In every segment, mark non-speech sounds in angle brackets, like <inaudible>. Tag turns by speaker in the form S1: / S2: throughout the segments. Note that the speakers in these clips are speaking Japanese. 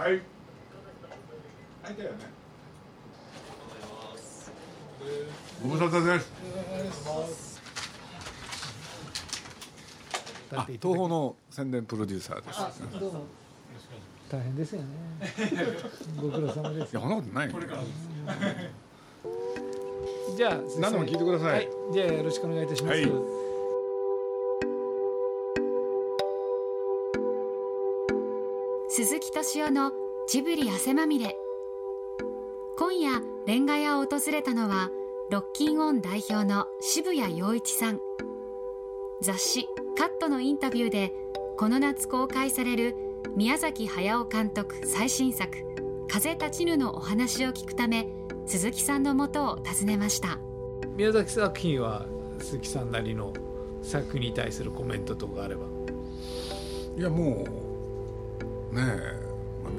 S1: はい。はいだよね。ご無沙汰です。あ東宝の宣伝プロデューサーです。
S2: どうも。大変ですよね。<laughs> ご苦労様です。
S1: いやそんなことないよ。
S2: じゃあ
S1: 何でも聞いてください。
S2: はい、じゃあよろしくお願いいたします、
S1: はい
S3: 敏夫のジブリ汗まみれ今夜レンガ屋を訪れたのはロッキンオン代表の渋谷陽一さん雑誌「カット」のインタビューでこの夏公開される宮崎駿監督最新作「風立ちぬ」のお話を聞くため鈴木さんのもとを訪ねました
S2: 宮崎作品は鈴木さんなりの作品に対するコメントとかあれば
S1: いやもうねえ、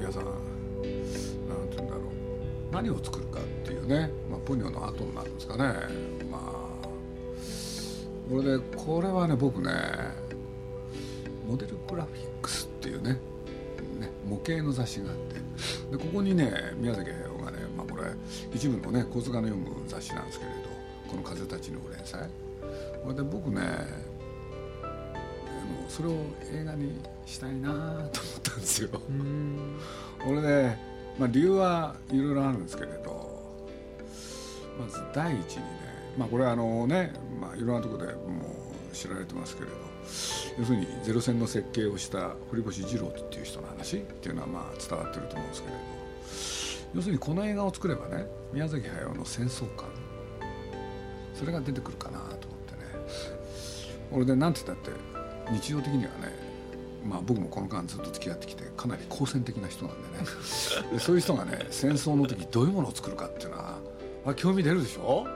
S1: 皆さんなんて言うんだろう。何を作るかっていうね、まあ、ポニョの後になるんですかね。まあこれでこれはね僕ねモデルグラフィックスっていうねね模型の雑誌があってでここにね宮崎駿がね、まあ、これ一部のね小塚の読む雑誌なんですけれどこの「風立ちぬ」連載これで僕ねそれを映画にしたいなと思ったんですよ。俺ね、まあ、理由はいろいろあるんですけれどまず第一にね、まあ、これはあのね、まあ、いろんなところでもう知られてますけれど要するにゼロ戦の設計をした堀越二郎っていう人の話っていうのはまあ伝わってると思うんですけれど要するにこの映画を作ればね宮崎駿の戦争観それが出てくるかなと思ってね俺でなんて言ったって日常的にはねまあ僕もこの間ずっと付き合ってきてかなり好戦的な人なんでね。でそういう人がね戦争の時どういうものを作るかっていうのはあ興味出るでしょ？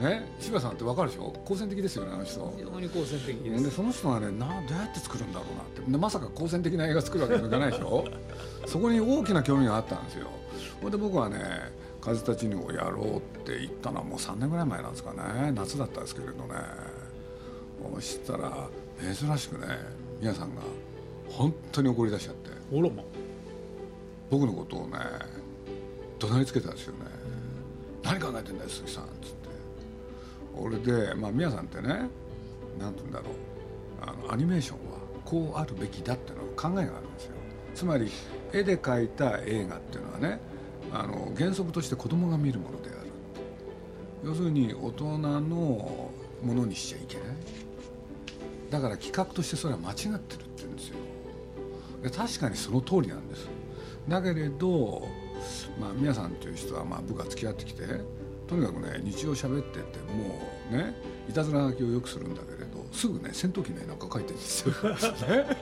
S1: ね？柴さんって分かるでしょ？好戦的ですよねあの人。
S2: 非常に好戦的です。
S1: でその人がねなどうやって作るんだろうなって。でまさか好戦的な映画作るわけにもいかないでしょ？そこに大きな興味があったんですよ。ほいで僕はね「風立ちぬ」をやろうって言ったのはもう3年ぐらい前なんですかね。夏だったんですけれどね。そしたら珍しくね皆さんが本当に怒り出しちゃって。僕のことをね怒鳴りつけたんですよね「何考えてんだよ鈴木さん」っつって。俺でまあ皆さんってね何て言うんだろう。あのアニメーションはこうあるべきだっていうの考えがあるんですよ。つまり絵で描いた映画っていうのはねあの原則として子供が見るものである要するに大人のものにしちゃいけないだから企画としてそれは間違ってるって言うんですよ。で確かにその通りなんです。だけれど、まあ、宮さんという人はまあ僕が付き合ってきてとにかくね日常喋っててもうねいたずら書きをよくするんだけれどすぐね戦闘機の絵なんか描いてるんですよ、<laughs> ね、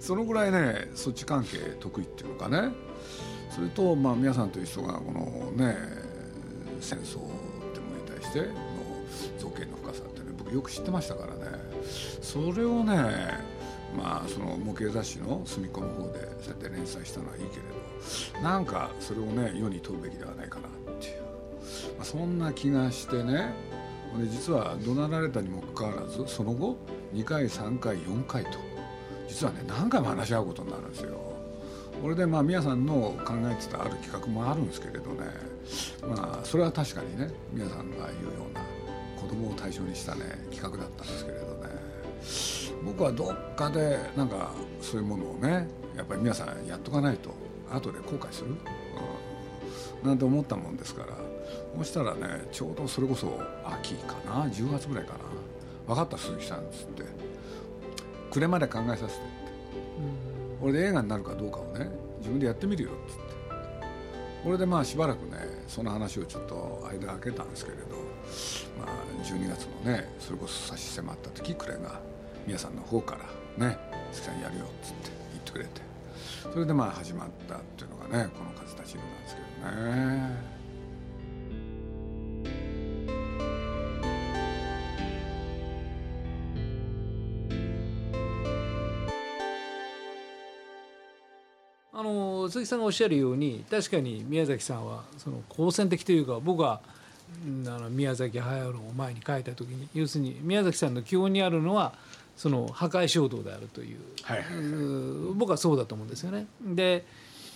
S1: そのぐらいねそっち関係得意っていうのかね。それとまあ宮さんという人がこのね戦争ってものに対しての造形の深さってねよく知ってましたからね。それをねまあその模型雑誌の隅っこの方でそうやって連載したのはいいけれどなんかそれをね世に問うべきではないかなっていう、まあ、そんな気がしてね。で実は怒鳴られたにもかかわらずその後2回3回4回と実はね何回も話し合うことになるんですよ。これでまあ宮さんの考えてたある企画もあるんですけれどね。まあそれは確かにね宮さんが言うような子供を対象にしたね企画だったんですけれどね。僕はどっかでなんかそういうものをねやっぱり皆さんやっとかないと後で後悔する、うん、なんて思ったもんですからそしたらねちょうどそれこそ秋かな10月ぐらいかな分かった鈴木さんっつって。暮れまで考えさせてって。俺で映画になるかどうかをね自分でやってみるよっつって。これでまあしばらくねその話をちょっと間空けたんですけれどまあ12月のねそれこそ差し迫った時暮れが皆さんの方からね「月さんやるよ」っつって言ってくれてそれでまあ始まったっていうのがねこの「風立ちぬ」なんですけどね。
S2: 鈴木さんがおっしゃるように確かに宮崎さんはその好戦的というか僕はうんあの宮崎駿の前に書いた時に要するに宮崎さんの基本にあるのはその破壊衝動であるという,、
S1: はいはいはい
S2: 僕はそうだと思うんですよね。で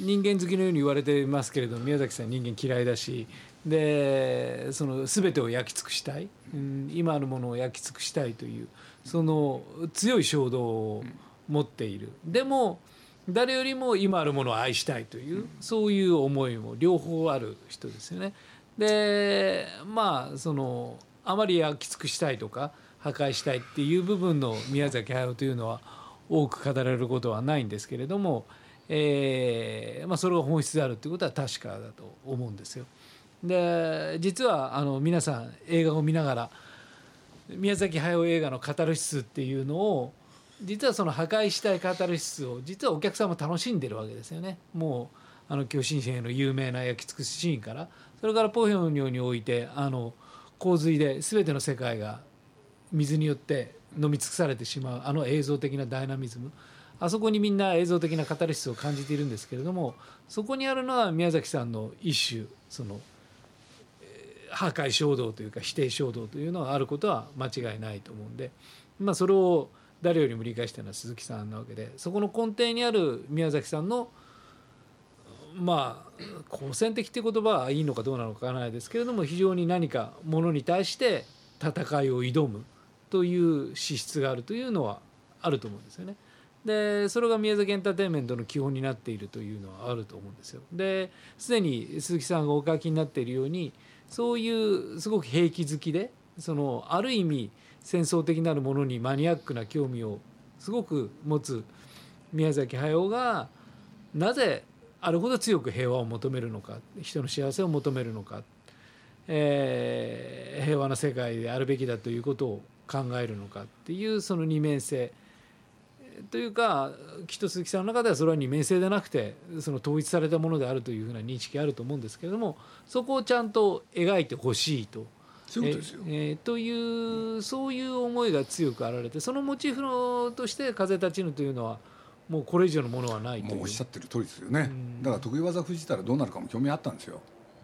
S2: 人間好きのように言われていますけれど宮崎さん人間嫌いだしでその全てを焼き尽くしたい、うん、今あるものを焼き尽くしたいというその強い衝動を持っている。でも誰よりも今あるものを愛したいというそういう思いも両方ある人ですよね。でまあそのあまり焼き尽くしたいとか破壊したいっていう部分の宮崎駿というのは多く語られることはないんですけれども、えーまあ、それが本質であるということは確かだと思うんですよ。で実はあの皆さん映画を見ながら宮崎駿映画のカタルシスっていうのを実はその破壊したいカタルシスを実はお客さんも楽しんでるわけですよね。もうあの巨神兵の有名な焼き尽くすシーンからそれからポヒョンニョにおいてあの洪水で全ての世界が水によって飲み尽くされてしまうあの映像的なダイナミズムあそこにみんな映像的なカタルシスを感じているんですけれどもそこにあるのは宮崎さんの一種その破壊衝動というか否定衝動というのがあることは間違いないと思うんで、まあ、それを誰よりも理解してるのは鈴木さんなわけでそこの根底にある宮崎さんのまあ好戦的って言葉はいいのかどうなのかわからないですけれども非常に何かものに対して戦いを挑むという資質があるというのはあると思うんですよね。でそれが宮崎エンターテインメントの基本になっているというのはあると思うんですよ。ですでに鈴木さんがお書きになっているようにそういうすごく兵器好きでそのある意味戦争的なるものにマニアックな興味をすごく持つ宮崎駿がなぜあれほど強く平和を求めるのか人の幸せを求めるのか、えー平和な世界であるべきだということを考えるのかっていうその二面性というかきっと鈴木さんの中ではそれは二面性でなくてその統一されたものであるというふうな認識があると思うんですけれどもそこをちゃんと描いてほしいと。
S1: そういうことですよ。
S2: えーえーというそういう思いが強くあられてそのモチーフのとして「風立ちぬ」というのはもうこれ以上のものはないという。
S1: もうおっしゃってる通りですよね。
S2: うん。
S1: だから得意技封じたらどうなるかも興味あったんですよ。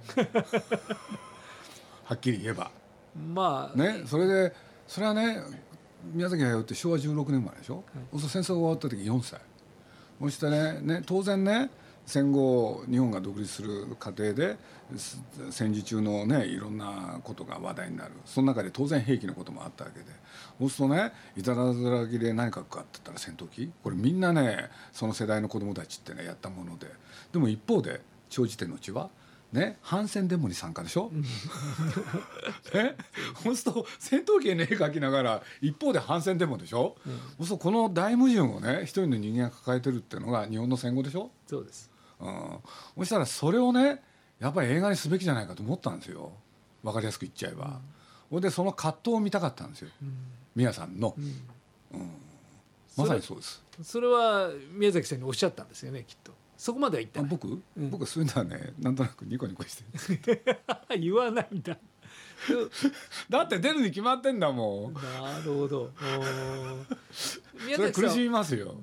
S1: <laughs> はっきり言えば。
S2: まあ、
S1: ねそれでそれはね宮崎駿って昭和16年生まれでしょ、そうすると戦争が終わった時4歳。そしてねね当然ね戦後日本が独立する過程です戦時中のねいろんなことが話題になる。その中で当然兵器のこともあったわけで。そうするとねいたらずらぎで何かかって言ったら戦闘機？これみんなねその世代の子供たちってねやったもので。でも一方で長寿天の地はね反戦デモに参加でしょ、<laughs> ね、そうすると戦闘機への絵描きながら一方で反戦デモでしょ、そうするとこの大矛盾をね一人の人間が抱えてるっていうのが日本の戦後でしょ、
S2: そうです
S1: うん、そしたらそれをねやっぱり映画にすべきじゃないかと思ったんですよ。分かりやすく言っちゃえば、ほんでその葛藤を見たかったんですよ、宮さんの、うん。まさにそうです。
S2: それは宮崎さんにおっしゃったんですよねきっと。そこまでは言ってない。
S1: あ僕、僕そういうのはねなんとなくニコニコして。<laughs>
S2: 言わないんだ。<laughs>
S1: だって出るに決まってんだもん。
S2: なるほど。<laughs>
S1: それ苦しみますよ。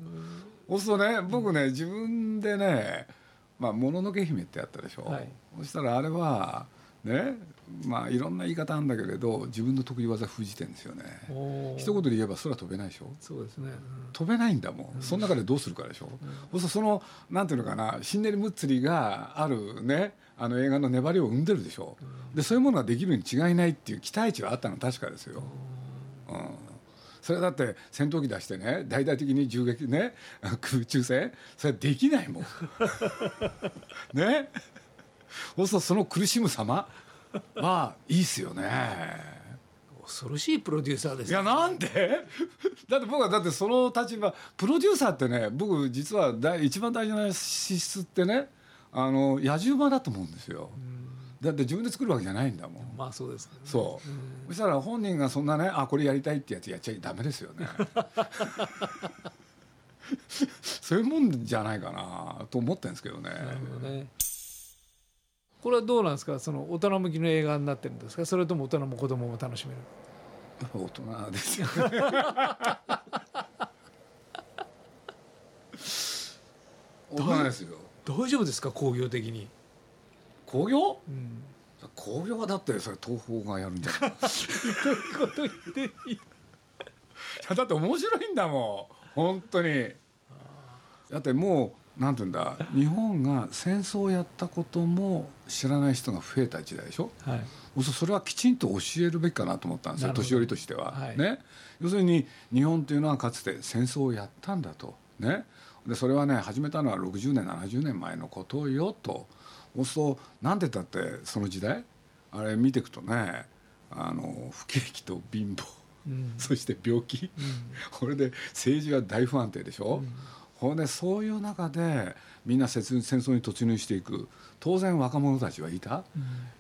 S1: そうするとね僕ね自分でね「まあ、もののけ姫」ってやったでしょ、
S2: はい。
S1: そしたらあれはねまあいろんな言い方あるんだけれど自分の得意技封じてんですよね。一言で言えば空飛べないでしょ。
S2: そうですね、
S1: 飛べないんだもん、その中でどうするかでしょ、そうするとそのなんていうのかなシンネリムッツリがあるねあの映画の粘りを生んでるでしょ、でそういうものができるに違いないっていう期待値はあったのは確かですよ、うん、それだって戦闘機出してね大々的に銃撃ね <laughs> 空中戦それはできないもん。<laughs> ね。そうするとその苦しむ様はいいっすよね。
S2: 恐ろしいプロデューサーです。
S1: いやなんで？<laughs> だって僕はだってその立場プロデューサーってね僕実は大一番大事な資質ってねあの野獣馬だと思うんですよだって自分で作るわけじゃないんだもん。
S2: まあそうですね。
S1: そう。そしたら本人がそんなねあこれやりたいってやつやっちゃダメですよね。<laughs> そういうもんじゃないかなと思ってるんですけどね。
S2: なるほどね。これはどうなんですか？その大人向きの映画になってるんですか？それとも大人も子供も楽しめる？
S1: 大人ですよ大人ですよ。
S2: 大丈夫ですか？工業的に、
S1: 工業？
S2: うん、
S1: 工業はだってそれ東宝がやるんじゃな <laughs> い
S2: そういうこと言っていい
S1: だって面白いんだもん。本当に。だってもうなんていうんだ。日本が戦争をやったことも知らない人が増えた時代でしょ？
S2: はい。
S1: そそれはきちんと教えるべきかなと思ったんですよ年寄りとしては、
S2: はい。
S1: ね。要するに日本というのはかつて戦争をやったんだと。ね。でそれはね始めたのは60年70年前のことよとそうするとなんて言ってその時代？あれ見ていくとねあの不景気と貧乏、
S2: うん。
S1: そして病気、これで政治は大不安定でしょ、ほんでそういう中でみんな戦戦争に突入していく。当然若者たちはいた、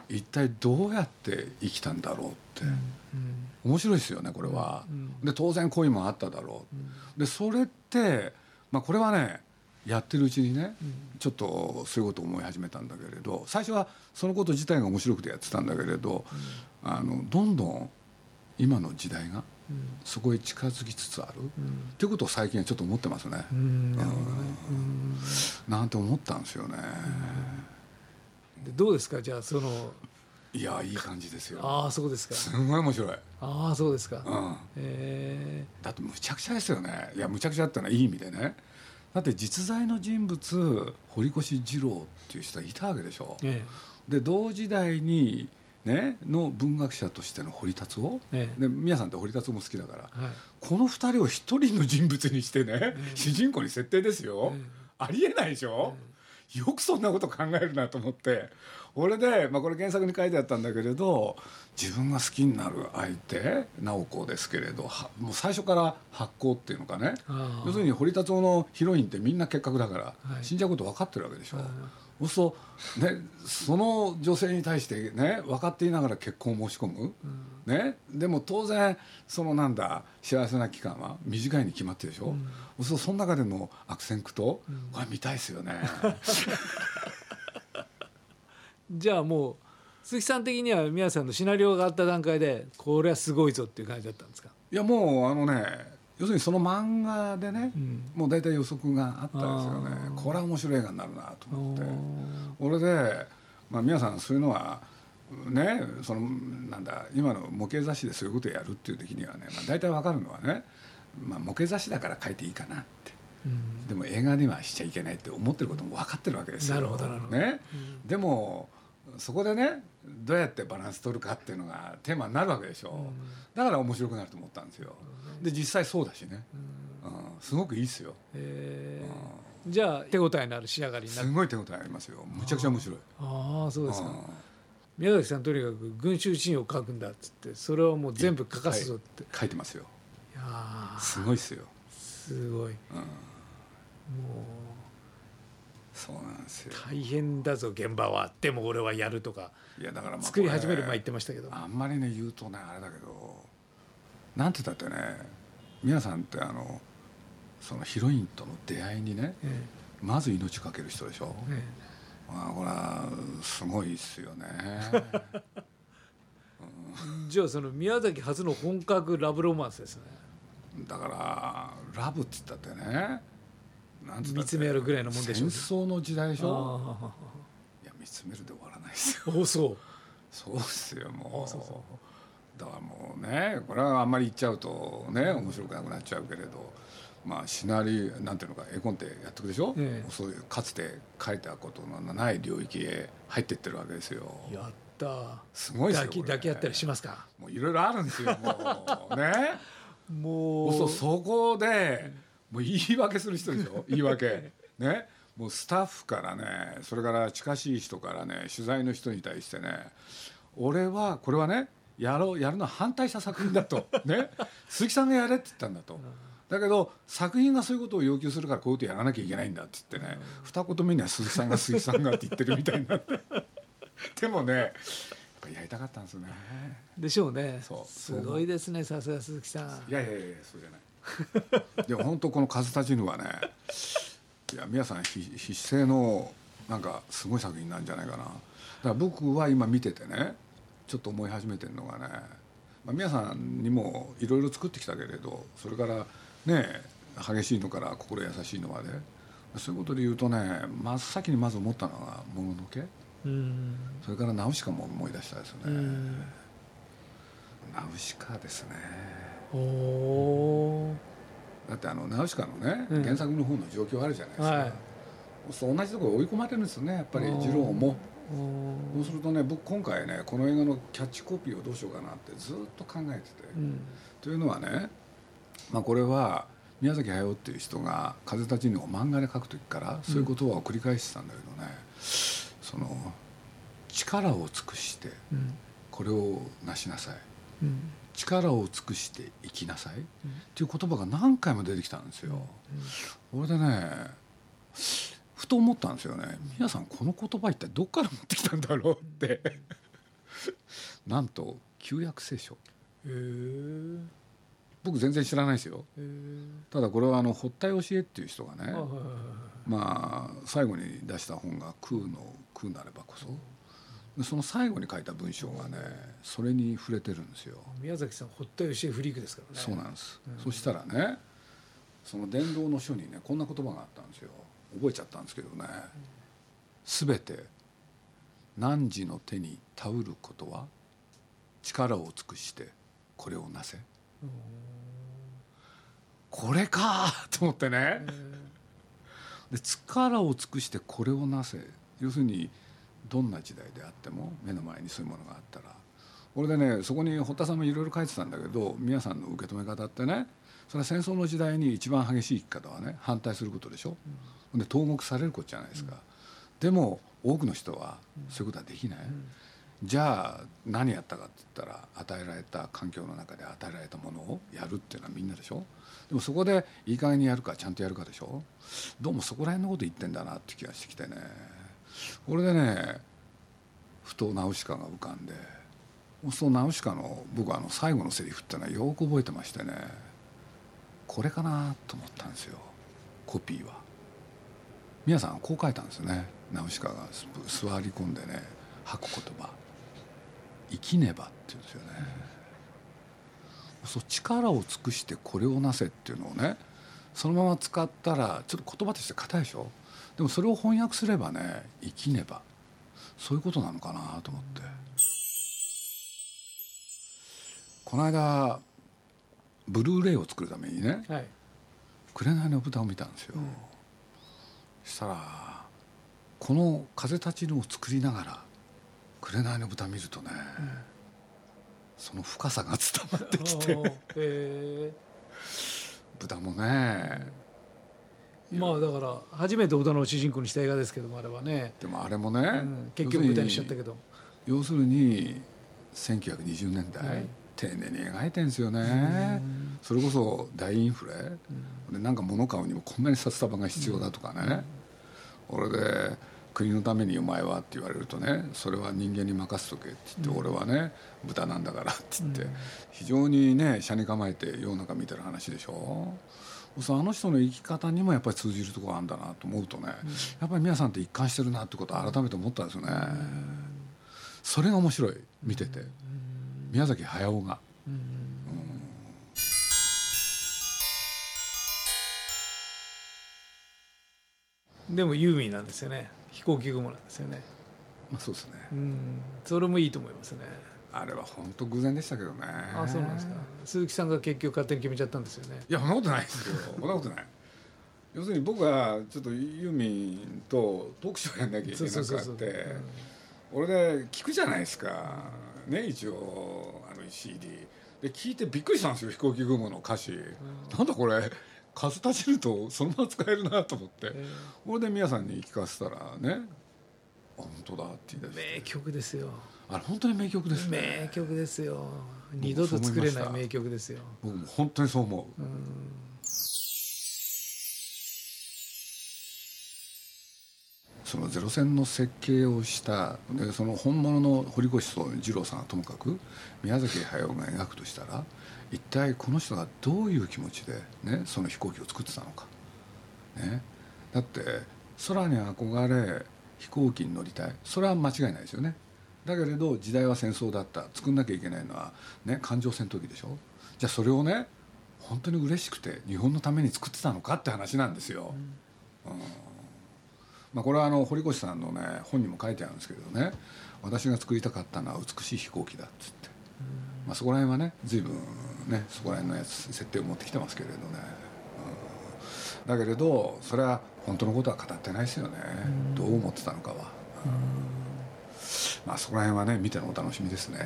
S1: 一体どうやって生きたんだろうって、面白いですよねこれは。で当然恋もあっただろう。でそれって、まあ、これはねやってるうちにね、ちょっとそういうことを思い始めたんだけれど最初はそのこと自体が面白くてやってたんだけれど、あのどんどん今の時代がそこへ近づきつつある、っていうことを最近はちょっと思ってますね。
S2: うんな
S1: んて思ったんですよね。
S2: でどうですか？じゃあその
S1: いやいい感じですよ。
S2: ああそうですか
S1: すごい面白い。
S2: ああそうですか、
S1: うん。
S2: え
S1: だってむちゃくちゃですよね。いやむちゃくちゃってのはいい意味でね。だって実在の人物堀越二郎っていう人がいたわけでしょ。
S2: ー、え。
S1: で同時代にねの文学者としての堀達夫。
S2: ええ。
S1: で皆さんって堀達夫も好きだから。
S2: えはい。
S1: この二人を一人の人物にしてね、主人公に設定ですよ、
S2: ええ。
S1: ありえないでしょ、よくそんなこと考えるなと思って俺で、まあ、これ原作に書いてあったんだけれど自分が好きになる相手直子ですけれどはもう最初から発行っていうのかね。要するに堀達夫のヒロインってみんな結核だから、
S2: はい。
S1: 死んじゃうこと分かってるわけでしょ、
S2: はい。
S1: そうすると、ね、その女性に対してね分かっていながら結婚を申し込む、ね、でも当然そのなんだ幸せな期間は短いに決まってるでしょ、そうするとその中での悪戦苦闘、これ見たいですよね <laughs>
S2: じゃあもう鈴木さん的には宮さんのシナリオがあった段階でこれはすごいぞっていう感じだったんですか？
S1: いやもうあのね要するにその漫画でね、
S2: ん。
S1: もう大体予測があったんですよね。これは面白い映画になるなと思って。
S2: お
S1: 俺で、まあ、皆さんそういうのはねそのなんだ今の模型雑誌でそういうことをやるっていう時にはね、まあ、大体わかるのはね、まあ、模型雑誌だから書いていいかなって。
S2: うん。
S1: でも映画にはしちゃいけないって思ってることも分かってるわけですよ。
S2: なるほどなるほど。
S1: ね、でもそこでねどうやってバランス取るかっていうのがテーマになるわけでしょ、だから面白くなると思ったんですよ。で実際そうだしね、うん、すごくいいですよ。
S2: えー。じゃあ手応えのある仕上がりになる。
S1: すごい手応えありますよ。むちゃくちゃ面白い。
S2: ああそうですか。
S1: うん。
S2: 宮崎さんとにかく群衆地位を書くんだっつってそれをもう全部書かすぞって、
S1: 書いてますよ。
S2: い、やー。
S1: すごいですよ。
S2: すごい、もう
S1: そうなんですよ。
S2: 大変だぞ現場は。でも俺はやるとか。
S1: いやだからまあ
S2: 作り始める前言ってましたけど。
S1: あんまりね言うとねあれだけどなんて言ったってね皆さんってあのそのヒロインとの出会いにね
S2: え
S1: まず命かける人でしょ、
S2: ええ。
S1: まあ、これはすごいですよね。
S2: え <laughs> じゃあその宮崎初の本格ラブロマンスですね。
S1: だからラブって言ったってねなんつ
S2: 見つめ合うぐらいのもんでしょう
S1: 戦争の時代でしょ？
S2: あ
S1: いや見つめるで終わらないですよ。
S2: そう。
S1: そうですよもう。
S2: そうそ
S1: だからもうねこれはあんまり言っちゃうとね面白くなくなっちゃうけれどまあシナリオなんていうのか絵コンテやってくでしょ、
S2: ええ。
S1: そういうかつて書いたことのない領域へ入ってってるわけですよ。
S2: やった
S1: すごいですよ
S2: 抱き抱き合ったりしますか？
S1: もういろいろあるんですよもう。ね。<laughs>
S2: もう。
S1: そうそこでもう言い訳する人でしょ？<laughs> 言い訳。ね？もうスタッフからねそれから近しい人からね取材の人に対してね俺はこれはねやろうやるのは反対した作品だと。<laughs> ね？鈴木さんがやれって言ったんだと。だけど作品がそういうことを要求するからこういうことやらなきゃいけないんだって言ってね二言目には鈴木さんが鈴木さんがって言ってるみたいにな。っ <laughs> てでもねやっぱやりたかったんですね。
S2: でしょうね。
S1: そう。
S2: すごいですねさすが鈴木さん。
S1: いやいやいやそうじゃないでも本当この「風立ちぬ」はねいや皆さん必必勢のなんかすごい作品なんじゃないかな。だから僕は今見ててねちょっと思い始めてるのがね、まあ、皆さんにもいろいろ作ってきたけれどそれからね激しいのから心優しいのまでそういうことで言うとね真っ先にまず思ったのが「もののけ」
S2: うん。
S1: それから「ナウシカ」も思い出したですよね。
S2: うん。
S1: ナウシカですねだってあのナウシカのね、
S2: うん。
S1: 原作の方の状況あるじゃないですか、
S2: はい。
S1: そう同じところ追い込まれるんですよねやっぱり二郎も。そうするとね僕今回ねこの映画のキャッチコピーをどうしようかなってずっと考えてて、
S2: うん。
S1: というのはね、まあ、これは宮崎駿っていう人が「風立ちぬ」を漫画で描く時からそういう言葉を繰り返してたんだけどね、その力を尽くして
S2: うん。
S1: これをなしなさい。
S2: うん
S1: 力を尽くして生きなさい、っていう言葉が何回も出てきたんですよ。俺でねふと思ったんですよね。皆さんこの言葉一体どっから持ってきたんだろうって。なんと旧約聖書。僕全然知らないですよ。ただこれはあの堀田芳恵っていう人がねまあ最後に出した本が「空の空なればこそ」でその最後に書いた文章がねそれに触れてるんですよ。
S2: 宮崎さん堀田芳恵フリークですからね。
S1: そうなんです、そしたらねその伝道の書にねこんな言葉があったんですよ。覚えちゃったんですけどね「すべて汝の手にたうることは力を尽くしてこれをなせ」これかと思ってね。で力を尽くしてこれをなせ。要するにどんな時代であっても目の前にそういうものがあったら。俺でねそこに堀田さんもいろいろ書いてたんだけど皆さんの受け止め方ってねそれは戦争の時代に一番激しい生き方はね反対することでしょ、で投獄されることじゃないですか、でも多くの人はそういうことはできない、じゃあ何やったかって言ったら与えられた環境の中で与えられたものをやるっていうのはみんなでしょ。でもそこでいい加減にやるかちゃんとやるかでしょ。どうもそこら辺のこと言ってんだなって気がしてきてねこれでねふとナウシカが浮かんでそのナウシカの僕あの最後のセリフっていうのはよく覚えてましてねこれかなと思ったんですよコピーは。皆さんこう書いたんですよねナウシカが座り込んでね吐く言葉「生きねば」っていうんですよね、そう力を尽くしてこれをなせっていうのをねそのまま使ったらちょっと言葉として硬いでしょ？でもそれを翻訳すればね生きねばそういうことなのかなと思って。この間ブルーレイを作るためにね
S2: はい「
S1: 紅の豚」を見たんですよ、そしたらこの「風立ちぬ」を作りながら「紅の豚」見るとね、その深さが伝わってきて。
S2: おーへ
S1: 豚もね
S2: えまあだから初めて織田の主人公にした映画ですけどもあれはね、
S1: でもあれもね、
S2: うん結局舞台にしちゃったけど。
S1: 要するに1920年代、
S2: はい。
S1: 丁寧に描いてんですよね、それこそ大インフレ、でなんか物買うにもこんなに札束が必要だとかね、俺で国のためにお前はって言われるとねそれは人間に任せとけって言って、俺はね豚なんだからって言って、非常にね車に構えて世の中見てる話でしょそうあの人の生き方にもやっぱり通じるところがあるんだなと思うとね、やっぱり皆さんって一貫してるなってことを改めて思ったんですよね、それが面白い。見てて、宮崎駿が、
S2: でもユーミンなんですよね。飛行機雲なんですよね。
S1: まあそうですね、
S2: うん。それもいいと思いますね
S1: あれは本当偶然でしたけどね。
S2: あそうなんですか。鈴木さんが結局勝手に決めちゃったんですよね。
S1: いやそんなことないですよ。そんなことない。要するに僕はちょっとユーミンとトークショーやんなきゃいけなくって俺で聞くじゃないですか。ね一応あの CD で聞いてびっくりしたんですよ飛行機雲の歌詞、なんだこれ風立ちるとそのまま使えるなと思って、
S2: え
S1: これで皆さんに聞かせたらねあ本当だって言い出して。
S2: 名曲ですよ
S1: あれ本当に名曲ですね。
S2: 名曲ですよ。二度と作れない名曲ですよ。
S1: 僕も本当にそう思う、そのゼロ戦の設計をしたでその本物の堀越二郎さんはともかく宮崎駿が描くとしたら一体この人がどういう気持ちで、ね、その飛行機を作ってたのか、ね、だって空に憧れ飛行機に乗りたい。それは間違いないですよねだけれど時代は戦争だった。作んなきゃいけないのは、ね、艦上戦闘機でしょ？じゃあそれをね本当に嬉しくて日本のために作ってたのかって話なんですよ。うん。まあ、これはあの堀越さんのね本にも書いてあるんですけどね。私が作りたかったのは美しい飛行機だっつって。まあ、そこら辺はね随分ねそこら辺のやつ設定を持ってきてますけれどね、うん、だけれどそれは本当のことは語ってないですよね、どう思ってたのかは、まあそこら辺はね見てのお楽しみですね、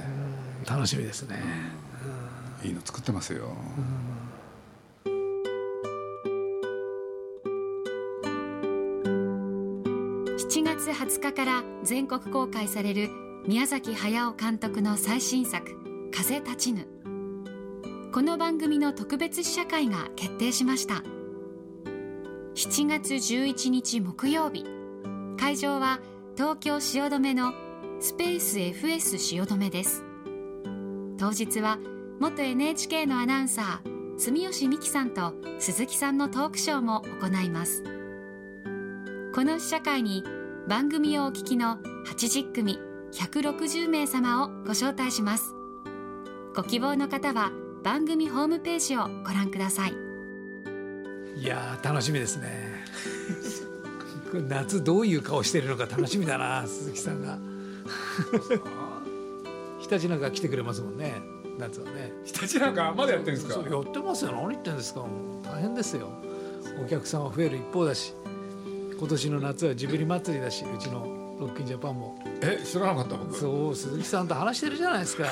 S2: 楽しみですね、
S1: いいの作ってますよ、
S3: 7月20日から全国公開される宮崎駿監督の最新作「風立ちぬ」この番組の特別試写会が決定しました。7月11日木曜日。会場は東京汐留のスペース FS 汐留です。当日は元 NHK のアナウンサー住吉美希さんと鈴木さんのトークショーも行います。この試写会に番組をお聞きの80組160名様をご招待します。ご希望の方は番組ホームページをご覧ください。
S2: いやー楽しみですね。<laughs> 夏どういう顔してるのか楽しみだな鈴木さんが。<laughs> 日立なんか来てくれますもんね夏はね。
S1: 日立なんかまだやってるんですか？
S2: やってますよ。何言ってんですか？もう大変ですよ。お客さんは増える一方だし今年の夏はジブリ祭りだしうちのロッキンジャパンも。
S1: え知らなかった僕。
S2: そう鈴木さんと話してるじゃないですか。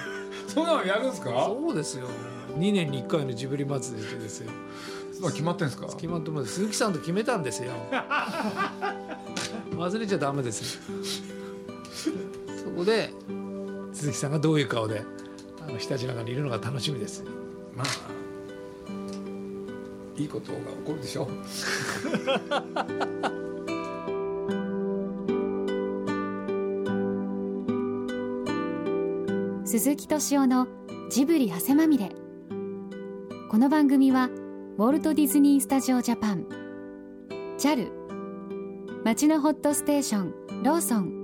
S2: <laughs>
S1: そんなのやるんですか？
S2: そうですよ。2年に1回のジブリ祭りですよ。
S1: まあ決まってんですか？
S2: 決まってます。鈴木さんと決めたんですよ。<laughs> 忘れちゃダメですこで鈴木さんがどういう顔であの日立中にいるのが楽しみです。
S1: まあいいことが起こるでしょう。<laughs>
S3: 鈴木敏夫のジブリ汗まみれ。この番組はウォルト・ディズニー・スタジオ・ジャパン。JAL 町のホットステーションローソン